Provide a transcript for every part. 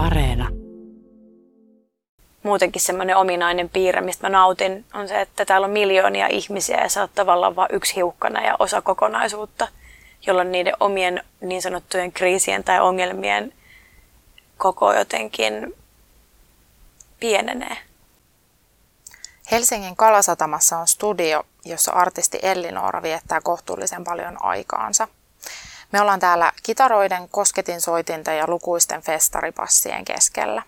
Areena. Muutenkin semmoinen ominainen piirre, mistä mä nautin, on se, että täällä on miljoonia ihmisiä ja sä oot tavallaan vain yksi hiukkana ja osa kokonaisuutta, jolloin niiden omien niin sanottujen kriisien tai ongelmien koko jotenkin pienenee. Helsingin Kalasatamassa on studio, jossa artisti Elli-Noora viettää kohtuullisen paljon aikaansa. Me ollaan täällä kitaroiden, kosketinsoitinta ja lukuisten festaripassien keskellä.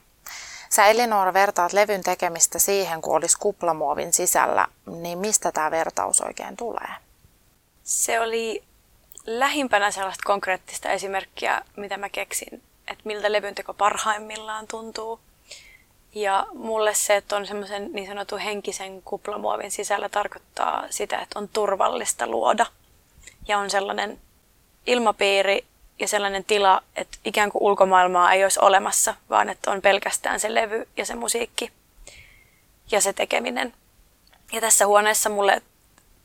Sä Elinora vertaat levyn tekemistä siihen, kun olisi kuplamuovin sisällä, niin mistä tämä vertaus oikein tulee? Se oli lähimpänä sellaista konkreettista esimerkkiä, mitä mä keksin, että miltä levyn teko parhaimmillaan tuntuu. Ja mulle se, että on semmoisen niin sanotun henkisen kuplamuovin sisällä tarkoittaa sitä, että on turvallista luoda. Ja on sellainen ilmapiiri ja sellainen tila, että ikään kuin ulkomaailmaa ei olisi olemassa, vaan että on pelkästään se levy ja se musiikki ja se tekeminen. Ja tässä huoneessa mulle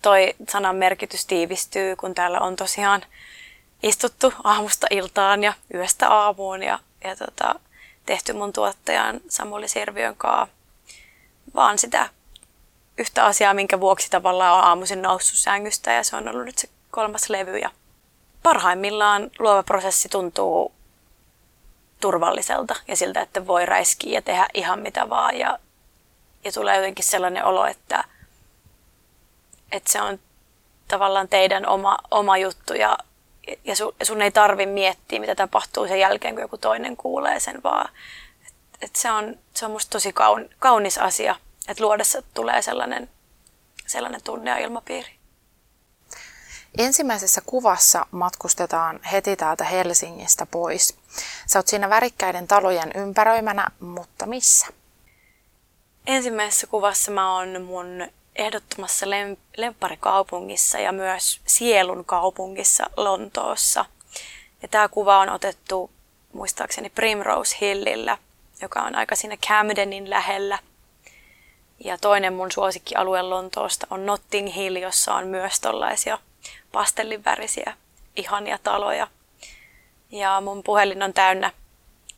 toi sanan merkitys tiivistyy, kun täällä on tosiaan istuttu aamusta iltaan ja yöstä aamuun ja, ja tota, tehty mun tuottajan Samuli Sirviön kanssa vaan sitä yhtä asiaa, minkä vuoksi tavallaan on aamuisin noussut sängystä ja se on ollut nyt se kolmas levy ja parhaimmillaan luova prosessi tuntuu turvalliselta ja siltä, että voi räiskiä ja tehdä ihan mitä vaan. Ja, ja tulee jotenkin sellainen olo, että, että se on tavallaan teidän oma, oma juttu ja, ja sun, sun ei tarvi miettiä, mitä tapahtuu sen jälkeen, kun joku toinen kuulee sen, vaan et, et se, on, se on musta tosi kaun, kaunis asia, että luodessa tulee sellainen, sellainen tunne ja ilmapiiri. Ensimmäisessä kuvassa matkustetaan heti täältä Helsingistä pois. Sä oot siinä värikkäiden talojen ympäröimänä, mutta missä? Ensimmäisessä kuvassa mä oon mun ehdottomassa lem- lempparikaupungissa ja myös sielun kaupungissa Lontoossa. Ja tämä kuva on otettu muistaakseni Primrose Hillillä, joka on aika siinä Camdenin lähellä. Ja toinen mun suosikkialue Lontoosta on Notting Hill, jossa on myös tollaisia pastellinvärisiä ihania taloja. Ja mun puhelin on täynnä,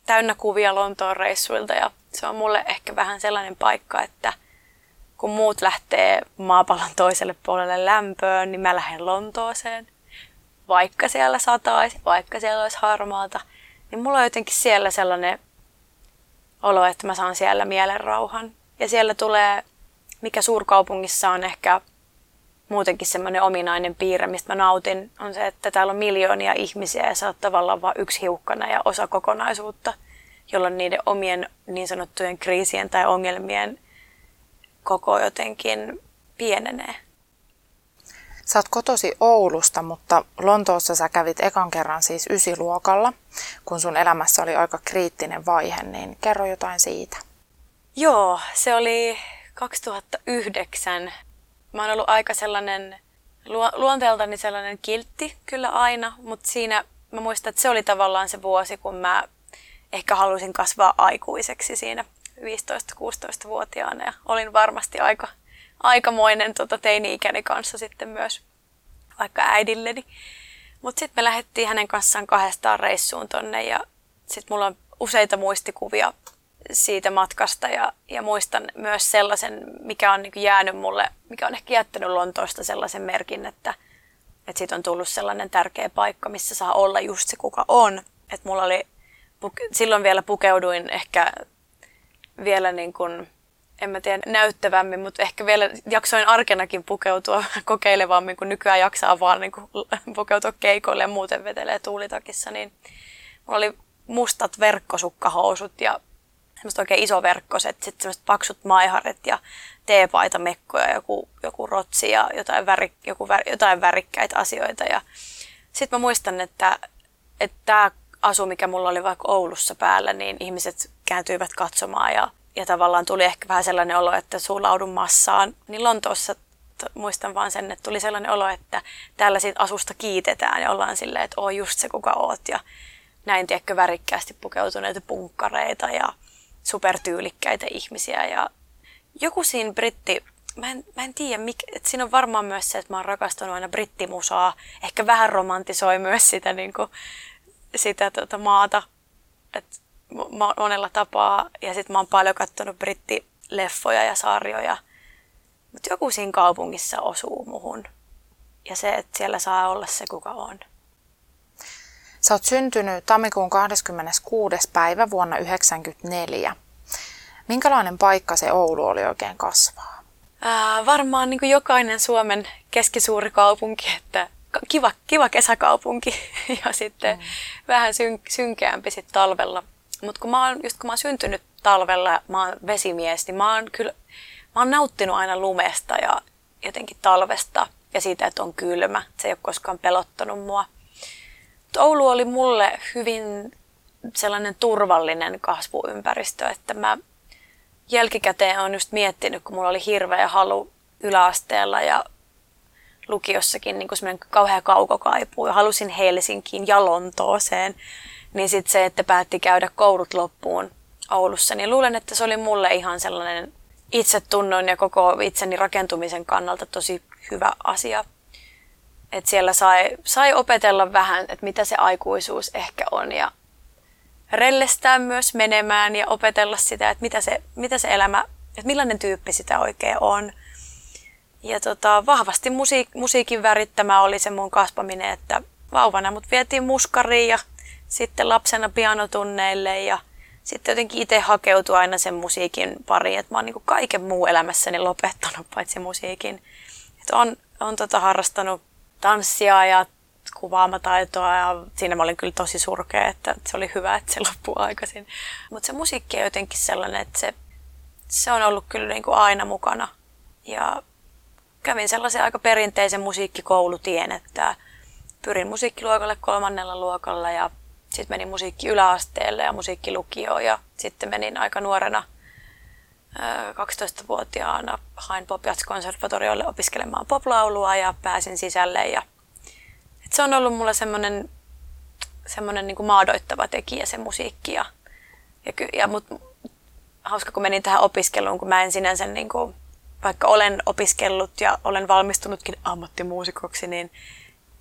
täynnä kuvia Lontoon reissuilta ja se on mulle ehkä vähän sellainen paikka, että kun muut lähtee maapallon toiselle puolelle lämpöön, niin mä lähden Lontooseen. Vaikka siellä sataisi, vaikka siellä olisi harmaata, niin mulla on jotenkin siellä sellainen olo, että mä saan siellä mielen rauhan. Ja siellä tulee, mikä suurkaupungissa on ehkä muutenkin semmoinen ominainen piirre, mistä mä nautin, on se, että täällä on miljoonia ihmisiä ja sä oot tavallaan vain yksi hiukkana ja osa kokonaisuutta, jolloin niiden omien niin sanottujen kriisien tai ongelmien koko jotenkin pienenee. Sä oot kotosi Oulusta, mutta Lontoossa sä kävit ekan kerran siis ysiluokalla, kun sun elämässä oli aika kriittinen vaihe, niin kerro jotain siitä. Joo, se oli 2009 mä oon ollut aika sellainen luonteeltani sellainen kiltti kyllä aina, mutta siinä mä muistan, että se oli tavallaan se vuosi, kun mä ehkä halusin kasvaa aikuiseksi siinä 15-16-vuotiaana ja olin varmasti aika, aikamoinen tota, teini-ikäni kanssa sitten myös vaikka äidilleni. Mutta sitten me lähdettiin hänen kanssaan kahdestaan reissuun tonne ja sitten mulla on useita muistikuvia siitä matkasta ja, ja muistan myös sellaisen, mikä on niin jäänyt mulle, mikä on ehkä jättänyt Lontoosta sellaisen merkin, että, että siitä on tullut sellainen tärkeä paikka, missä saa olla just se, kuka on. Että mulla oli, silloin vielä pukeuduin ehkä vielä niin kuin, en mä tiedä, näyttävämmin, mutta ehkä vielä jaksoin arkenakin pukeutua kokeilevammin, kun nykyään jaksaa vaan niin kuin pukeutua keikoille ja muuten vetelee tuulitakissa, niin mulla oli mustat verkkosukkahousut ja semmoista oikein iso verkkoset, sitten semmoiset paksut maiharet ja teepaita, mekkoja, joku, joku rotsi ja jotain, väri, joku, jotain värikkäitä asioita. Ja sitten mä muistan, että, että tämä asu, mikä mulla oli vaikka Oulussa päällä, niin ihmiset kääntyivät katsomaan ja, ja tavallaan tuli ehkä vähän sellainen olo, että suulaudun massaan. Niin Lontoossa muistan vaan sen, että tuli sellainen olo, että täällä siitä asusta kiitetään ja ollaan silleen, että oo just se kuka oot ja näin tiedätkö värikkäästi pukeutuneita punkkareita ja supertyylikkäitä ihmisiä ja joku siinä britti, mä en, mä en tiedä, mikä, että siinä on varmaan myös se, että mä oon rakastanut aina brittimusaa, ehkä vähän romantisoi myös sitä, niin kuin, sitä tota, maata. Et monella tapaa. Ja sitten mä oon paljon katsonut brittileffoja ja sarjoja. Mutta joku siinä kaupungissa osuu muhun. Ja se, että siellä saa olla se, kuka on. Sä oot syntynyt tammikuun 26. päivä vuonna 1994. Minkälainen paikka se Oulu oli oikein kasvaa? Ää, varmaan niin kuin jokainen Suomen keskisuuri kaupunki, että kiva, kiva kesäkaupunki ja sitten mm. vähän syn, synkeämpi sitten talvella. Mutta kun mä oon, just kun mä oon syntynyt talvella, mä oon vesimies, niin mä oon kyllä, mä oon nauttinut aina lumesta ja jotenkin talvesta ja siitä, että on kylmä. Se ei ole koskaan pelottanut mua. Oulu oli mulle hyvin sellainen turvallinen kasvuympäristö, että mä jälkikäteen on just miettinyt, kun mulla oli hirveä halu yläasteella ja lukiossakin niin kuin kauhea kaukokaipu ja halusin Helsinkiin ja Lontooseen, niin sitten se, että päätti käydä koulut loppuun Oulussa, niin luulen, että se oli mulle ihan sellainen itsetunnon ja koko itseni rakentumisen kannalta tosi hyvä asia. Et siellä sai, sai opetella vähän, että mitä se aikuisuus ehkä on ja rellestää myös menemään ja opetella sitä, että mitä se, mitä se elämä, että millainen tyyppi sitä oikein on. Ja tota, vahvasti musiik- musiikin värittämä oli se mun kasvaminen, että vauvana mut vietiin muskariin ja sitten lapsena pianotunneille ja sitten jotenkin itse hakeutui aina sen musiikin pariin, että mä oon niin kaiken muu elämässäni lopettanut paitsi musiikin. Että on, on tota harrastanut tanssia ja kuvaamataitoa ja siinä mä olin kyllä tosi surkea, että se oli hyvä, että se loppui aikaisin. Mutta se musiikki on jotenkin sellainen, että se, se on ollut kyllä niin kuin aina mukana. Ja kävin sellaisen aika perinteisen musiikkikoulutien, että pyrin musiikkiluokalle kolmannella luokalla ja sitten menin musiikki yläasteelle ja musiikkilukioon ja sitten menin aika nuorena 12-vuotiaana hain Pop konservatoriolle opiskelemaan poplaulua ja pääsin sisälle. Ja, et se on ollut mulle semmoinen semmoinen niin maadoittava tekijä se musiikki. Ja, ja, ja mut, hauska kun menin tähän opiskeluun, kun mä en sinänsä niin kuin, vaikka olen opiskellut ja olen valmistunutkin ammattimuusikoksi, niin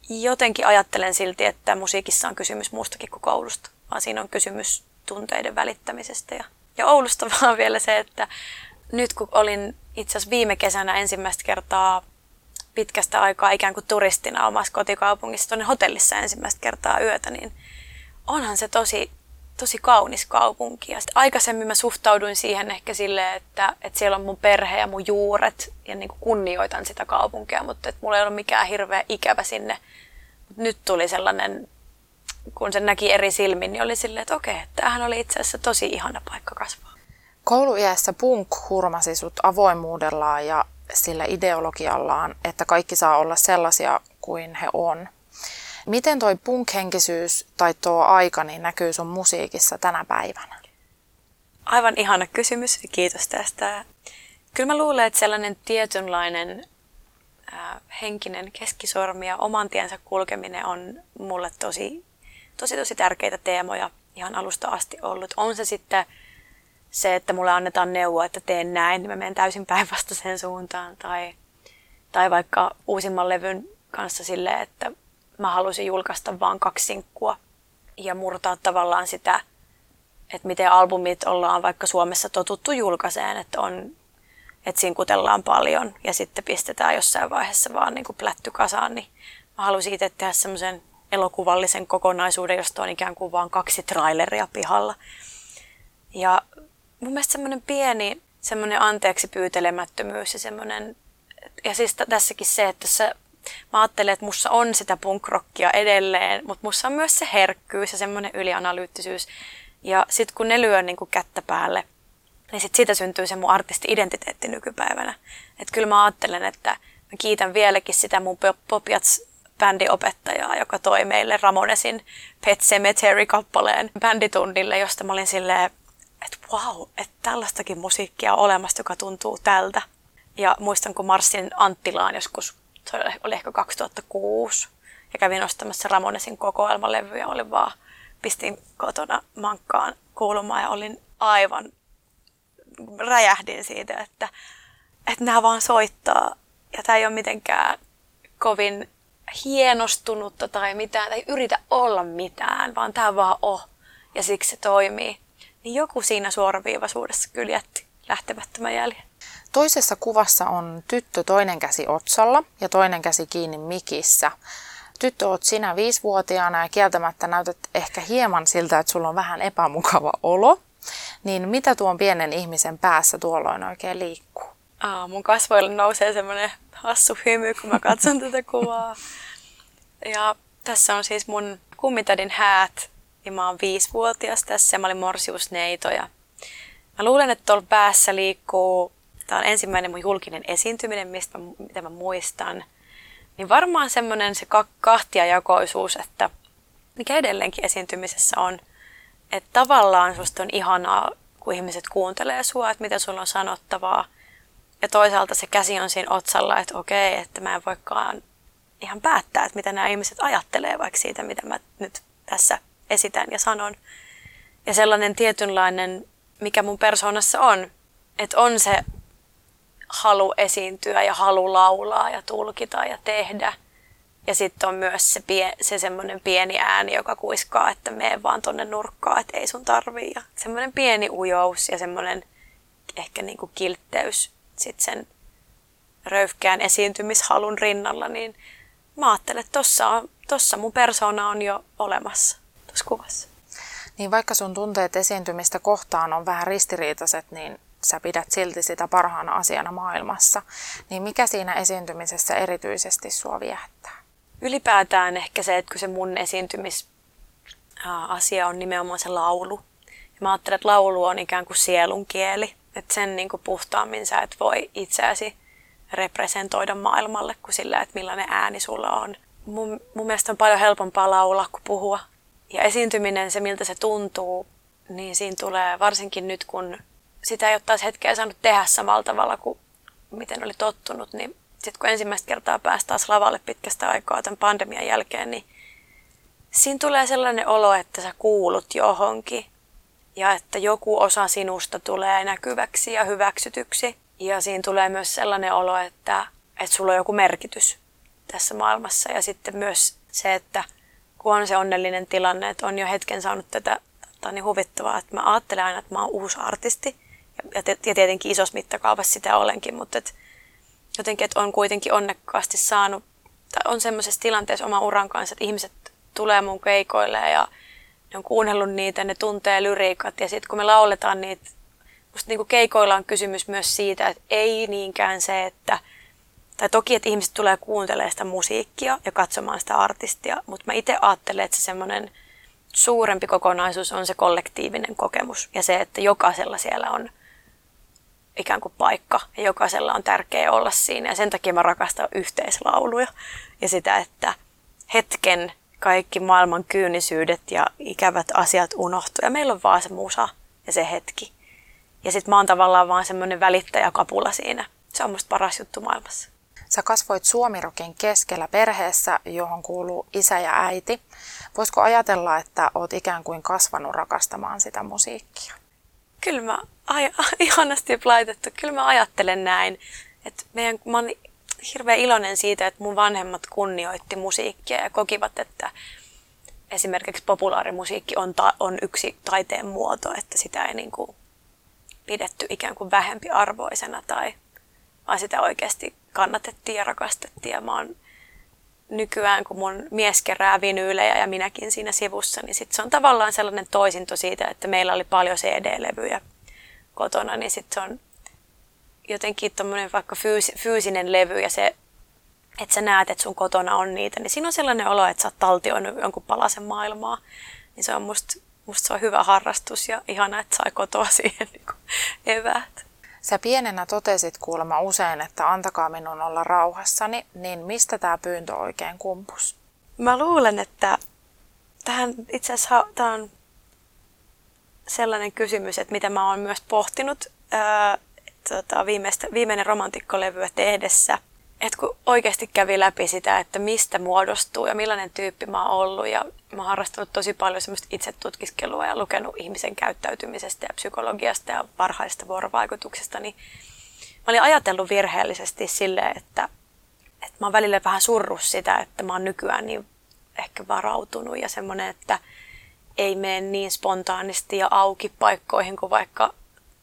jotenkin ajattelen silti, että musiikissa on kysymys muustakin kuin koulusta, vaan siinä on kysymys tunteiden välittämisestä. Ja, ja Oulusta vaan vielä se, että nyt kun olin itse asiassa viime kesänä ensimmäistä kertaa pitkästä aikaa ikään kuin turistina omassa kotikaupungissa tuonne hotellissa ensimmäistä kertaa yötä, niin onhan se tosi tosi kaunis kaupunki. Ja aikaisemmin mä suhtauduin siihen ehkä silleen, että, että siellä on mun perhe ja mun juuret ja niin kuin kunnioitan sitä kaupunkia, mutta että mulla ei ole mikään hirveä ikävä sinne. Nyt tuli sellainen, kun sen näki eri silmin, niin oli silleen, että okei, tämähän oli itse asiassa tosi ihana paikka kasvaa. Kouluiässä punk hurmasi sut avoimuudellaan ja sillä ideologiallaan, että kaikki saa olla sellaisia kuin he on. Miten toi punk-henkisyys tai tuo aika niin näkyy sun musiikissa tänä päivänä? Aivan ihana kysymys ja kiitos tästä. Kyllä mä luulen, että sellainen tietynlainen äh, henkinen keskisormi ja oman tiensä kulkeminen on mulle tosi, tosi, tosi tärkeitä teemoja ihan alusta asti ollut. On se sitten se, että mulle annetaan neuvoa, että teen näin, niin mä menen täysin päinvastaiseen suuntaan. Tai, tai vaikka uusimman levyn kanssa silleen, että mä halusin julkaista vain kaksi sinkkua ja murtaa tavallaan sitä, että miten albumit ollaan vaikka Suomessa totuttu julkaiseen, että on että sinkutellaan paljon ja sitten pistetään jossain vaiheessa vaan niin kuin plätty kasaan, niin mä halusin itse tehdä semmoisen elokuvallisen kokonaisuuden, josta on ikään kuin vain kaksi traileria pihalla. Ja mun mielestä semmoinen pieni semmoinen anteeksi pyytelemättömyys ja semmoinen, ja siis tässäkin se, että se mä ajattelen, että mussa on sitä punkrockia edelleen, mutta mussa on myös se herkkyys ja semmoinen ylianalyyttisyys. Ja sitten kun ne lyö niin kuin kättä päälle, niin sit siitä syntyy se mun artisti-identiteetti nykypäivänä. Että kyllä mä ajattelen, että mä kiitän vieläkin sitä mun Popjats bändiopettajaa, joka toi meille Ramonesin Pet Cemetery-kappaleen bänditunnille, josta mä olin silleen, että wow, että tällaistakin musiikkia on olemassa, joka tuntuu tältä. Ja muistan, kun Marssin Anttilaan joskus se oli ehkä 2006. Ja kävin ostamassa Ramonesin kokoelmalevyjä, olin vaan, pistin kotona mankkaan kuulumaan ja olin aivan, räjähdin siitä, että, että nämä vaan soittaa. Ja tämä ei ole mitenkään kovin hienostunutta tai mitään, tai yritä olla mitään, vaan tämä vaan on. Ja siksi se toimii. niin joku siinä suoraviivaisuudessa kyllä jätti lähtemättömän jäljen. Toisessa kuvassa on tyttö toinen käsi otsalla ja toinen käsi kiinni mikissä. Tyttö oot sinä viisivuotiaana ja kieltämättä näytät ehkä hieman siltä, että sulla on vähän epämukava olo. Niin mitä tuon pienen ihmisen päässä tuolloin oikein liikkuu? Aa, mun kasvoille nousee semmoinen hassu hymy, kun mä katson tätä kuvaa. Ja tässä on siis mun kummitädin häät. Ja mä oon viisivuotias tässä ja mä olin morsiusneito. Ja mä luulen, että tuolla päässä liikkuu, tää on ensimmäinen mun julkinen esiintyminen, mistä mä, mitä mä muistan. Niin varmaan semmoinen se kahtiajakoisuus, että mikä edelleenkin esiintymisessä on, että tavallaan susta on ihanaa, kun ihmiset kuuntelee sua, että mitä sulla on sanottavaa. Ja toisaalta se käsi on siinä otsalla, että okei, että mä en voikaan ihan päättää, että mitä nämä ihmiset ajattelee vaikka siitä, mitä mä nyt tässä esitän ja sanon. Ja sellainen tietynlainen, mikä mun persoonassa on, että on se halu esiintyä ja halu laulaa ja tulkita ja tehdä. Ja sitten on myös se, pie, se semmoinen pieni ääni, joka kuiskaa, että mene vaan tonne nurkkaan, että ei sun tarvii. Ja semmoinen pieni ujous ja semmoinen ehkä niinku kiltteys sit sen röyhkeän esiintymishalun rinnalla, niin mä ajattelen, että tossa, on, tossa mun persona on jo olemassa tuossa kuvassa. Niin vaikka sun tunteet esiintymistä kohtaan on vähän ristiriitaiset, niin sä pidät silti sitä parhaana asiana maailmassa. Niin mikä siinä esiintymisessä erityisesti sua viehättää? Ylipäätään ehkä se, että kun se mun esiintymisasia on nimenomaan se laulu. Ja mä ajattelen, että laulu on ikään kuin sielun kieli. Että sen niin kuin puhtaammin sä et voi itseäsi representoida maailmalle kuin sillä, että millainen ääni sulla on. Mun, mun mielestä on paljon helpompaa laulaa kuin puhua. Ja esiintyminen, se miltä se tuntuu, niin siinä tulee varsinkin nyt, kun sitä ei taas hetkeä saanut tehdä samalla tavalla kuin miten oli tottunut, niin sitten kun ensimmäistä kertaa päästä taas lavalle pitkästä aikaa tämän pandemian jälkeen, niin siinä tulee sellainen olo, että sä kuulut johonkin ja että joku osa sinusta tulee näkyväksi ja hyväksytyksi. Ja siinä tulee myös sellainen olo, että, että sulla on joku merkitys tässä maailmassa. Ja sitten myös se, että kun on se onnellinen tilanne, että on jo hetken saanut tätä, tätä niin huvittavaa, että mä ajattelen aina, että mä oon uusi artisti. Ja, ja tietenkin isossa mittakaavassa sitä olenkin, mutta et, jotenkin, että on kuitenkin onnekkaasti saanut, tai on semmoisessa tilanteessa oman uran kanssa, että ihmiset tulee mun keikoille ja ne on kuunnellut niitä, ne tuntee lyriikat ja sitten kun me lauletaan niitä, musta niinku keikoilla on kysymys myös siitä, että ei niinkään se, että tai toki, että ihmiset tulee kuuntelemaan sitä musiikkia ja katsomaan sitä artistia, mutta mä itse ajattelen, että se semmoinen suurempi kokonaisuus on se kollektiivinen kokemus ja se, että jokaisella siellä on ikään kuin paikka ja jokaisella on tärkeää olla siinä. Ja sen takia mä rakastan yhteislauluja ja sitä, että hetken kaikki maailman kyynisyydet ja ikävät asiat unohtuu ja meillä on vaan se musa ja se hetki. Ja sitten mä oon tavallaan vaan semmoinen välittäjäkapula siinä. Se on musta paras juttu maailmassa. Sä kasvoit Suomirokin keskellä perheessä, johon kuuluu isä ja äiti. Voisiko ajatella, että oot ikään kuin kasvanut rakastamaan sitä musiikkia? Kyllä mä, ai, ihanasti laitettu, kyllä mä ajattelen näin. Että meidän, mä oon hirveän iloinen siitä, että mun vanhemmat kunnioitti musiikkia ja kokivat, että esimerkiksi populaarimusiikki on, ta- on yksi taiteen muoto, että sitä ei niin kuin pidetty ikään kuin vähempi arvoisena tai vaan sitä oikeasti kannatettiin ja rakastettiin. Ja mä oon nykyään, kun mun mies kerää vinyylejä ja minäkin siinä sivussa, niin sit se on tavallaan sellainen toisinto siitä, että meillä oli paljon CD-levyjä kotona, niin sit se on jotenkin tommonen vaikka fyys, fyysinen levy ja se, että sä näet, että sun kotona on niitä, niin siinä on sellainen olo, että sä oot taltioinut jonkun palasen maailmaa. Niin se on musta, musta se on hyvä harrastus ja ihana, että sai kotoa siihen niin eväät. Sä pienenä totesit kuulemma usein, että antakaa minun olla rauhassani, niin mistä tämä pyyntö oikein kumpus? Mä luulen, että tähän itse asiassa tämä on sellainen kysymys, että mitä mä oon myös pohtinut ää, tota, viimeistä, viimeinen romantikkolevyä tehdessä. että kun oikeasti kävi läpi sitä, että mistä muodostuu ja millainen tyyppi mä oon ollut. Ja mä oon harrastanut tosi paljon semmoista itsetutkiskelua ja lukenut ihmisen käyttäytymisestä ja psykologiasta ja varhaisesta vuorovaikutuksesta. Niin mä olin ajatellut virheellisesti silleen, että, että mä oon välillä vähän surru sitä, että mä oon nykyään niin ehkä varautunut ja semmoinen, että ei mene niin spontaanisti ja auki paikkoihin kuin vaikka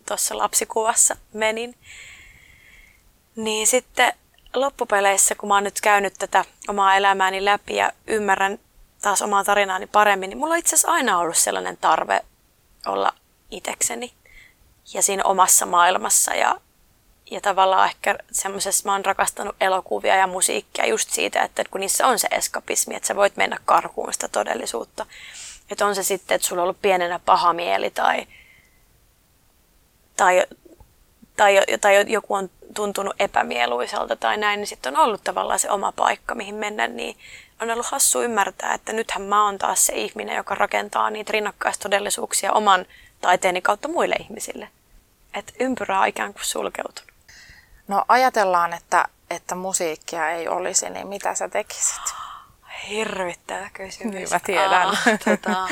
tuossa lapsikuvassa menin. Niin sitten loppupeleissä, kun mä oon nyt käynyt tätä omaa elämääni läpi ja ymmärrän taas omaa tarinaani paremmin, niin mulla on itse asiassa aina ollut sellainen tarve olla itekseni ja siinä omassa maailmassa ja, ja tavallaan ehkä semmoisessa, mä oon rakastanut elokuvia ja musiikkia just siitä, että kun niissä on se eskapismi, että sä voit mennä karkuun sitä todellisuutta. Että on se sitten, että sulla on ollut pienenä paha mieli tai, tai, tai, tai joku on tuntunut epämieluisalta tai näin, niin sitten on ollut tavallaan se oma paikka, mihin mennä, niin on ollut hassu ymmärtää, että nythän mä oon taas se ihminen, joka rakentaa niitä rinnakkaistodellisuuksia oman taiteeni kautta muille ihmisille. Että ympyrä on ikään kuin sulkeutunut. No ajatellaan, että, että musiikkia ei olisi, niin mitä sä tekisit? Hirvittävä kysymys. Niin mä tiedän. Ah, tota,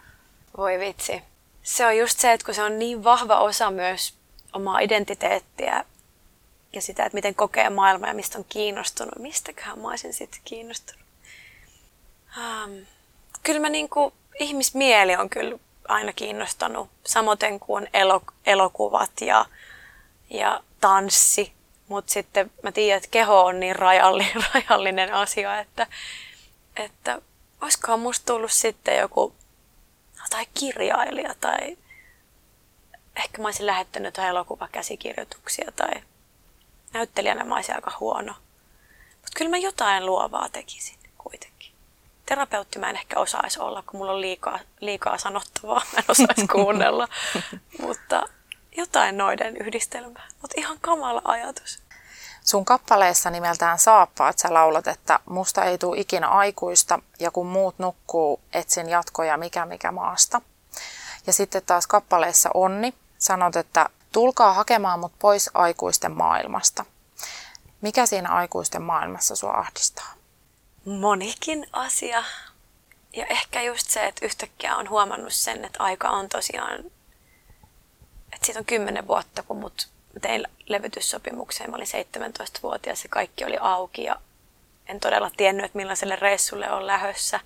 voi vitsi. Se on just se, että kun se on niin vahva osa myös omaa identiteettiä ja sitä, että miten kokee maailmaa ja mistä on kiinnostunut. Mistäköhän mä olisin sitten kiinnostunut? Um, kyllä mä niinku, ihmismieli on kyllä aina kiinnostanut, samoin kuin elokuvat ja, ja tanssi. Mutta sitten mä tiedän, että keho on niin rajallinen, rajallinen asia, että, että olisikohan musta tullut sitten joku tai kirjailija tai ehkä mä olisin lähettänyt jotain elokuvakäsikirjoituksia tai näyttelijänä mä olisin aika huono. Mutta kyllä mä jotain luovaa tekisin kuitenkin. Terapeutti mä en ehkä osaisi olla, kun mulla on liikaa, liikaa sanottavaa. Mä en osaisi kuunnella. Mutta jotain noiden yhdistelmää. Mutta ihan kamala ajatus. Sun kappaleessa nimeltään Saappaat sä laulat, että musta ei tule ikinä aikuista ja kun muut nukkuu, etsin jatkoja mikä mikä maasta. Ja sitten taas kappaleessa Onni sanot, että tulkaa hakemaan mut pois aikuisten maailmasta. Mikä siinä aikuisten maailmassa sua ahdistaa? Monikin asia. Ja ehkä just se, että yhtäkkiä on huomannut sen, että aika on tosiaan, että siitä on kymmenen vuotta, kun mut tein levytyssopimukseen. Mä olin 17-vuotias ja kaikki oli auki ja en todella tiennyt, että millaiselle reissulle on lähössä.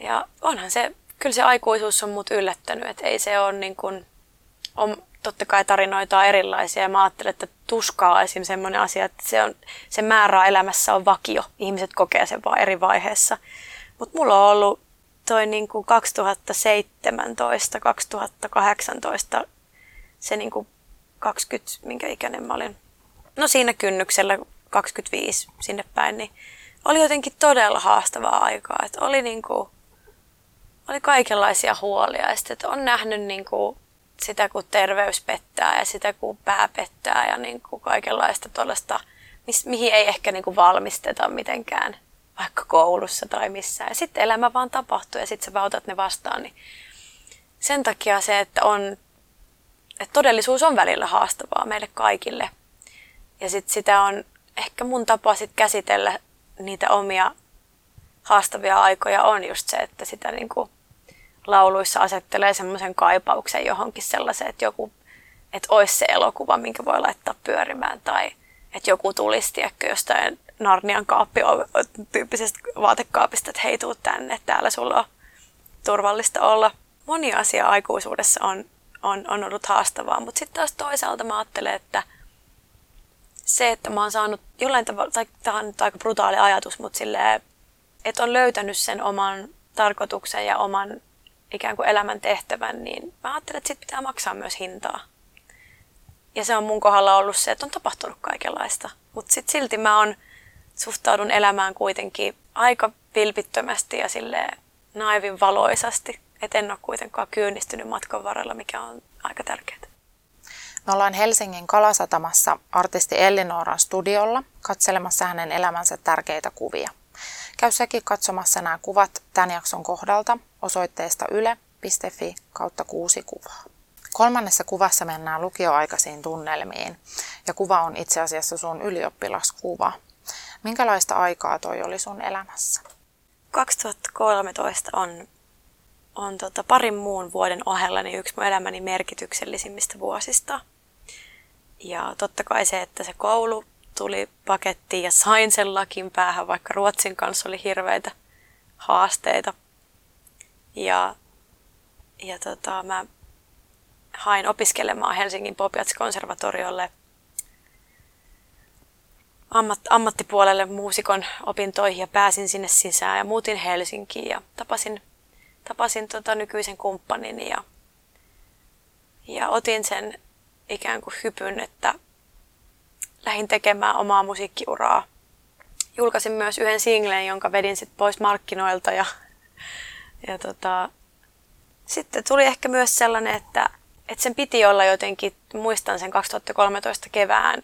Ja onhan se, kyllä se aikuisuus on mut yllättänyt, että ei se ole niin kuin, on, totta kai tarinoita on erilaisia ja mä ajattelen, että tuskaa on esimerkiksi sellainen asia, että se, on, se määrä elämässä on vakio. Ihmiset kokee sen vaan eri vaiheessa. Mutta mulla on ollut toi niin kuin 2017, 2018 se niin kuin 20, minkä ikäinen mä olin. No siinä kynnyksellä 25 sinne päin, niin oli jotenkin todella haastavaa aikaa. Että oli, niin kuin, oli kaikenlaisia huolia ja sitten, että on nähnyt niin kuin sitä, kun terveys pettää ja sitä, kun pää pettää ja niin kuin kaikenlaista tuollaista, mihin ei ehkä niin kuin valmisteta mitenkään vaikka koulussa tai missään. Ja sitten elämä vaan tapahtuu ja sitten sä vautat ne vastaan. Niin sen takia se, että on että todellisuus on välillä haastavaa meille kaikille. Ja sit sitä on ehkä mun tapa sit käsitellä niitä omia haastavia aikoja on just se, että sitä niinku lauluissa asettelee semmoisen kaipauksen johonkin sellaiseen, että joku, että olisi se elokuva, minkä voi laittaa pyörimään tai että joku tulisi tiedäkö, jostain Narnian kaappi tyyppisestä vaatekaapista, että hei tuu tänne, täällä sulla on turvallista olla. Moni asia aikuisuudessa on on, on ollut haastavaa. Mutta sitten taas toisaalta mä ajattelen, että se, että mä oon saanut jollain tavalla, tai tämä on aika brutaali ajatus, mutta silleen, että on löytänyt sen oman tarkoituksen ja oman ikään kuin elämän tehtävän, niin mä ajattelen, että sit pitää maksaa myös hintaa. Ja se on mun kohdalla ollut se, että on tapahtunut kaikenlaista. Mutta sitten silti mä on, suhtaudun elämään kuitenkin aika vilpittömästi ja sille naivin valoisasti. Et en ole kuitenkaan kyynnistynyt matkan varrella, mikä on aika tärkeää. Me ollaan Helsingin Kalasatamassa artisti Ellinoran studiolla katselemassa hänen elämänsä tärkeitä kuvia. Käy sekin katsomassa nämä kuvat tämän jakson kohdalta osoitteesta yle.fi kautta kuusi kuvaa. Kolmannessa kuvassa mennään lukioaikaisiin tunnelmiin ja kuva on itse asiassa sun ylioppilaskuva. Minkälaista aikaa toi oli sun elämässä? 2013 on on tota parin muun vuoden ohella niin yksi mun elämäni merkityksellisimmistä vuosista. Ja totta kai se, että se koulu tuli pakettiin ja sain sen lakin päähän, vaikka Ruotsin kanssa oli hirveitä haasteita. Ja, ja tota, mä hain opiskelemaan Helsingin Popiats-konservatoriolle ammat, ammattipuolelle muusikon opintoihin ja pääsin sinne sisään ja muutin Helsinkiin ja tapasin, tapasin tota nykyisen kumppanini ja, ja otin sen ikään kuin hypyn, että lähdin tekemään omaa musiikkiuraa. Julkaisin myös yhden singlen, jonka vedin sitten pois markkinoilta ja, ja tota, sitten tuli ehkä myös sellainen, että, että sen piti olla jotenkin, muistan sen 2013 kevään,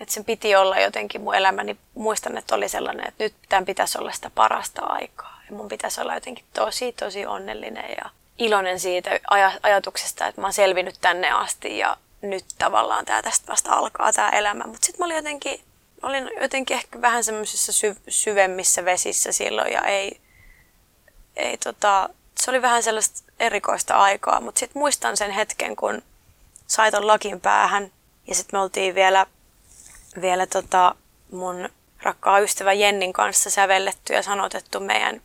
että sen piti olla jotenkin mun elämäni, muistan, että oli sellainen, että nyt tämän pitäisi olla sitä parasta aikaa. Mun pitäisi olla jotenkin tosi, tosi onnellinen ja iloinen siitä aj- ajatuksesta, että mä oon selvinnyt tänne asti ja nyt tavallaan tää tästä vasta alkaa tämä elämä. Mutta sitten mä olin jotenkin, olin jotenkin ehkä vähän semmoisissa sy- syvemmissä vesissä silloin ja ei, ei tota, se oli vähän sellaista erikoista aikaa, mutta sitten muistan sen hetken, kun sai ton lakin päähän ja sitten me oltiin vielä, vielä tota mun rakkaa ystävä Jennin kanssa sävelletty ja sanotettu meidän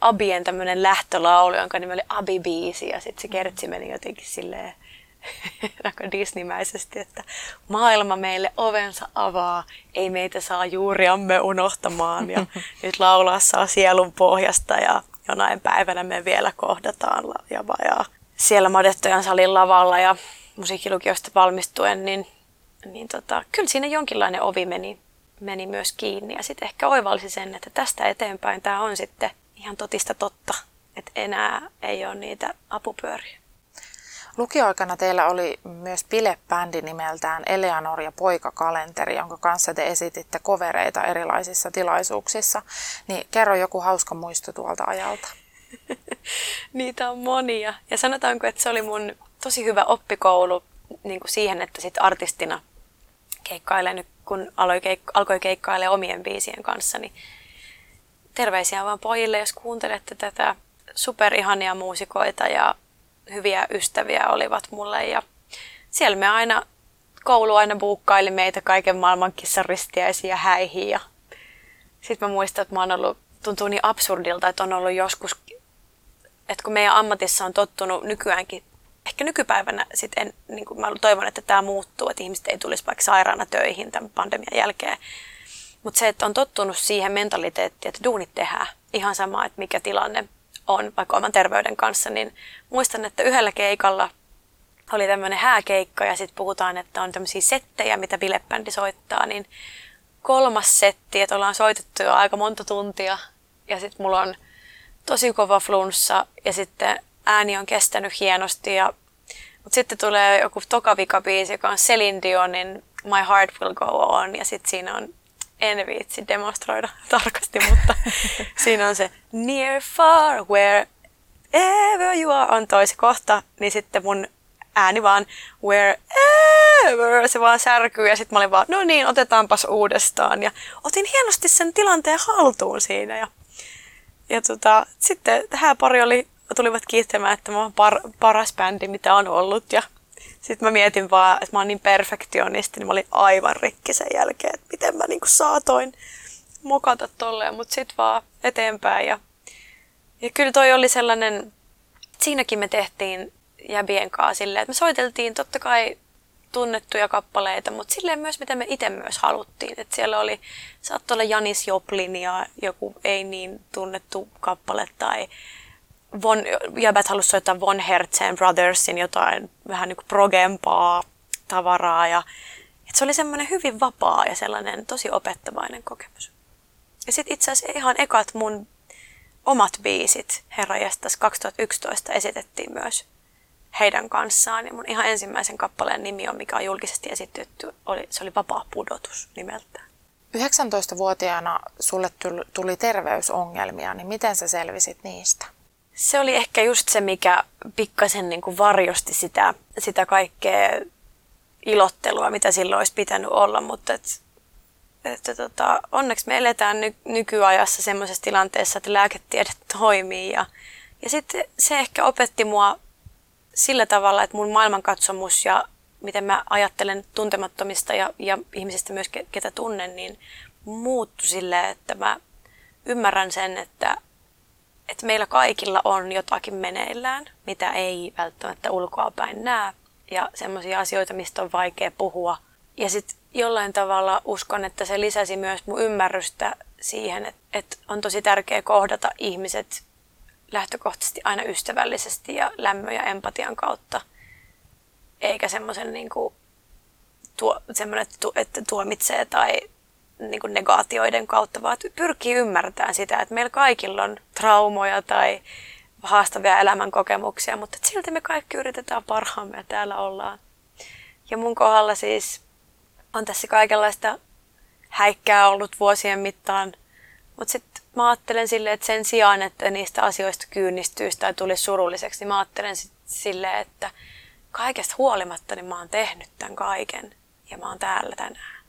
Abien tämmöinen lähtölaulu, jonka nimi oli Abi-biisi ja sitten se kertsi meni jotenkin silleen aika Disneymäisesti, että maailma meille ovensa avaa, ei meitä saa juuriamme unohtamaan ja nyt laulaa saa sielun pohjasta ja jonain päivänä me vielä kohdataan ja vajaa. Siellä Madettojan salin lavalla ja musiikkilukiosta valmistuen, niin, niin tota, kyllä siinä jonkinlainen ovi meni, meni myös kiinni. Ja sitten ehkä oivalsi sen, että tästä eteenpäin tämä on sitten ihan totista totta, että enää ei ole niitä apupyöriä. Lukioaikana teillä oli myös bilebändi nimeltään Eleanor ja poikakalenteri, jonka kanssa te esititte kovereita erilaisissa tilaisuuksissa. Niin kerro joku hauska muisto tuolta ajalta. Niitä on monia. Ja sanotaanko, että se oli mun tosi hyvä oppikoulu niin kuin siihen, että sit artistina keikkailen, kun aloi keik- alkoi keikkailemaan omien biisien kanssa, niin terveisiä vaan pojille, jos kuuntelette tätä superihania muusikoita ja hyviä ystäviä olivat mulle. Ja siellä me aina, koulu aina buukkaili meitä kaiken maailman kissaristiäisiä häihin ja sitten mä muistan, että mä oon ollut, tuntuu niin absurdilta, että on ollut joskus, että kun meidän ammatissa on tottunut nykyäänkin, ehkä nykypäivänä sit en, niin kuin mä toivon, että tämä muuttuu, että ihmiset ei tulisi vaikka sairaana töihin tämän pandemian jälkeen. Mutta se, että on tottunut siihen mentaliteettiin, että duunit tehdään ihan sama, että mikä tilanne on vaikka oman terveyden kanssa, niin muistan, että yhdellä keikalla oli tämmöinen hääkeikka ja sitten puhutaan, että on tämmöisiä settejä, mitä bilebändi soittaa, niin kolmas setti, että ollaan soitettu jo aika monta tuntia ja sitten mulla on tosi kova flunssa ja sitten ääni on kestänyt hienosti ja mutta sitten tulee joku toka vikabiisi, joka on Celine Dionin My Heart Will Go On ja sitten siinä on en viitsi demonstroida tarkasti, mutta siinä on se near, far, wherever you are on toisi kohta, niin sitten mun ääni vaan wherever, se vaan särkyy ja sitten mä olin vaan, no niin, otetaanpas uudestaan ja otin hienosti sen tilanteen haltuun siinä ja, ja tota, sitten tähän pari oli, tulivat kiittämään, että mä oon par, paras bändi, mitä on ollut ja sitten mä mietin vaan, että mä oon niin perfektionisti, niin mä olin aivan rikki sen jälkeen, että miten mä niinku saatoin mokata tolleen, mutta sitten vaan eteenpäin. Ja, ja kyllä toi oli sellainen, siinäkin me tehtiin jäbien kanssa silleen, että me soiteltiin totta kai tunnettuja kappaleita, mutta silleen myös, mitä me itse myös haluttiin. Että siellä oli, saattoi olla Janis Joplin ja joku ei niin tunnettu kappale tai Von, jäbät halusi soittaa Von Herzen Brothersin jotain vähän niin kuin progempaa tavaraa. Ja, et se oli semmoinen hyvin vapaa ja sellainen tosi opettavainen kokemus. Ja sitten itse asiassa ihan ekat mun omat biisit Herra Jestas 2011 esitettiin myös heidän kanssaan. Ja mun ihan ensimmäisen kappaleen nimi on, mikä on julkisesti esitetty, oli, se oli Vapaa pudotus nimeltään. 19-vuotiaana sulle tuli terveysongelmia, niin miten sä selvisit niistä? Se oli ehkä just se, mikä pikkasen niin kuin varjosti sitä, sitä kaikkea ilottelua, mitä silloin olisi pitänyt olla, mutta et, että tota, onneksi me eletään ny, nykyajassa semmoisessa tilanteessa, että lääketiede toimii. Ja, ja sitten se ehkä opetti mua sillä tavalla, että mun maailmankatsomus ja miten mä ajattelen tuntemattomista ja, ja ihmisistä myös, ketä tunnen, niin muuttui silleen, että mä ymmärrän sen, että että meillä kaikilla on jotakin meneillään, mitä ei välttämättä ulkoapäin näe ja semmoisia asioita, mistä on vaikea puhua. Ja sitten jollain tavalla uskon, että se lisäsi myös mun ymmärrystä siihen, että, että on tosi tärkeää kohdata ihmiset lähtökohtaisesti aina ystävällisesti ja lämmön ja empatian kautta, eikä semmoisen niin kuin, että, että tuomitsee tai niin kuin negaatioiden kautta, vaan pyrkii ymmärtämään sitä, että meillä kaikilla on traumoja tai haastavia elämänkokemuksia, mutta silti me kaikki yritetään parhaamme ja täällä ollaan. Ja mun kohdalla siis on tässä kaikenlaista häikkää ollut vuosien mittaan, mutta sitten mä ajattelen silleen, että sen sijaan, että niistä asioista kyynnistyisi tai tulisi surulliseksi, niin mä ajattelen silleen, että kaikesta huolimatta niin mä oon tehnyt tämän kaiken ja mä oon täällä tänään.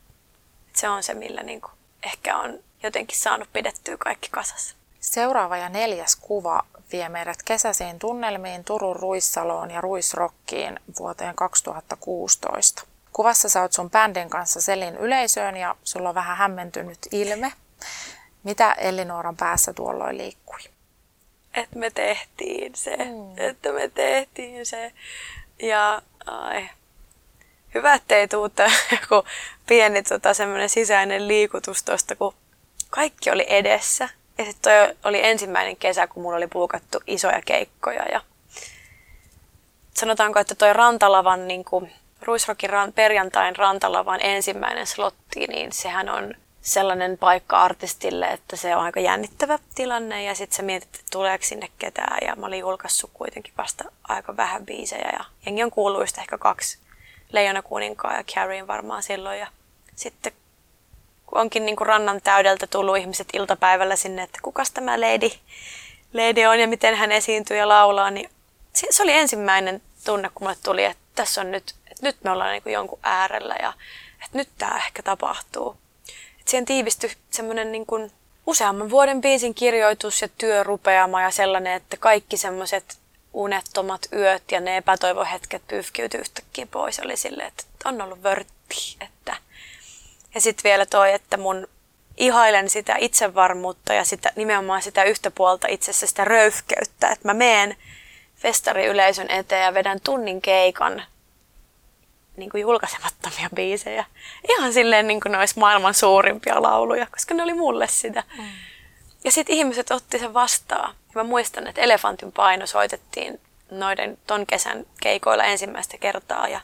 Se on se, millä niinku ehkä on jotenkin saanut pidettyä kaikki kasassa. Seuraava ja neljäs kuva vie meidät kesäisiin tunnelmiin Turun Ruissaloon ja Ruisrokkiin vuoteen 2016. Kuvassa sä oot sun bändin kanssa Selin yleisöön ja sulla on vähän hämmentynyt ilme. Mitä Elinooran päässä tuolloin liikkui? Että me tehtiin se, mm. että me tehtiin se. Ja ai, hyvä, ettei tuu joku pieni tota, semmoinen sisäinen liikutus tuosta, kun kaikki oli edessä. Ja sitten toi oli ensimmäinen kesä, kun mulla oli puukattu isoja keikkoja. Ja sanotaanko, että toi Rantalavan, niin kuin, Ruisrokin ran, perjantain Rantalavan ensimmäinen slotti, niin sehän on sellainen paikka artistille, että se on aika jännittävä tilanne ja sitten sä mietit, että tuleeko sinne ketään ja mä olin julkaissut kuitenkin vasta aika vähän biisejä ja jengi on kuullut ehkä kaksi Leijona kuninkaa ja Carrien varmaan silloin ja sitten kun onkin niin kuin rannan täydeltä tullut ihmiset iltapäivällä sinne, että kukas tämä lady, lady on ja miten hän esiintyy ja laulaa, niin se oli ensimmäinen tunne, kun mulle tuli, että tässä on nyt, että nyt me ollaan niin kuin jonkun äärellä ja että nyt tämä ehkä tapahtuu. Että siihen tiivistyi semmoinen niin kuin useamman vuoden biisin kirjoitus ja työrupeama ja sellainen, että kaikki semmoiset unettomat yöt ja ne epätoivohetket pyyhkiytyi yhtäkkiä pois. Oli silleen, että on ollut vörtti. Että. Ja sitten vielä toi, että mun ihailen sitä itsevarmuutta ja sitä, nimenomaan sitä yhtä puolta itsessä sitä röyhkeyttä, että mä meen festariyleisön eteen ja vedän tunnin keikan niin kuin julkaisemattomia biisejä. Ihan silleen niin kuin ne olisi maailman suurimpia lauluja, koska ne oli mulle sitä. Mm. Ja sitten ihmiset otti sen vastaan. Ja mä muistan, että Elefantin paino soitettiin noiden ton kesän keikoilla ensimmäistä kertaa. Ja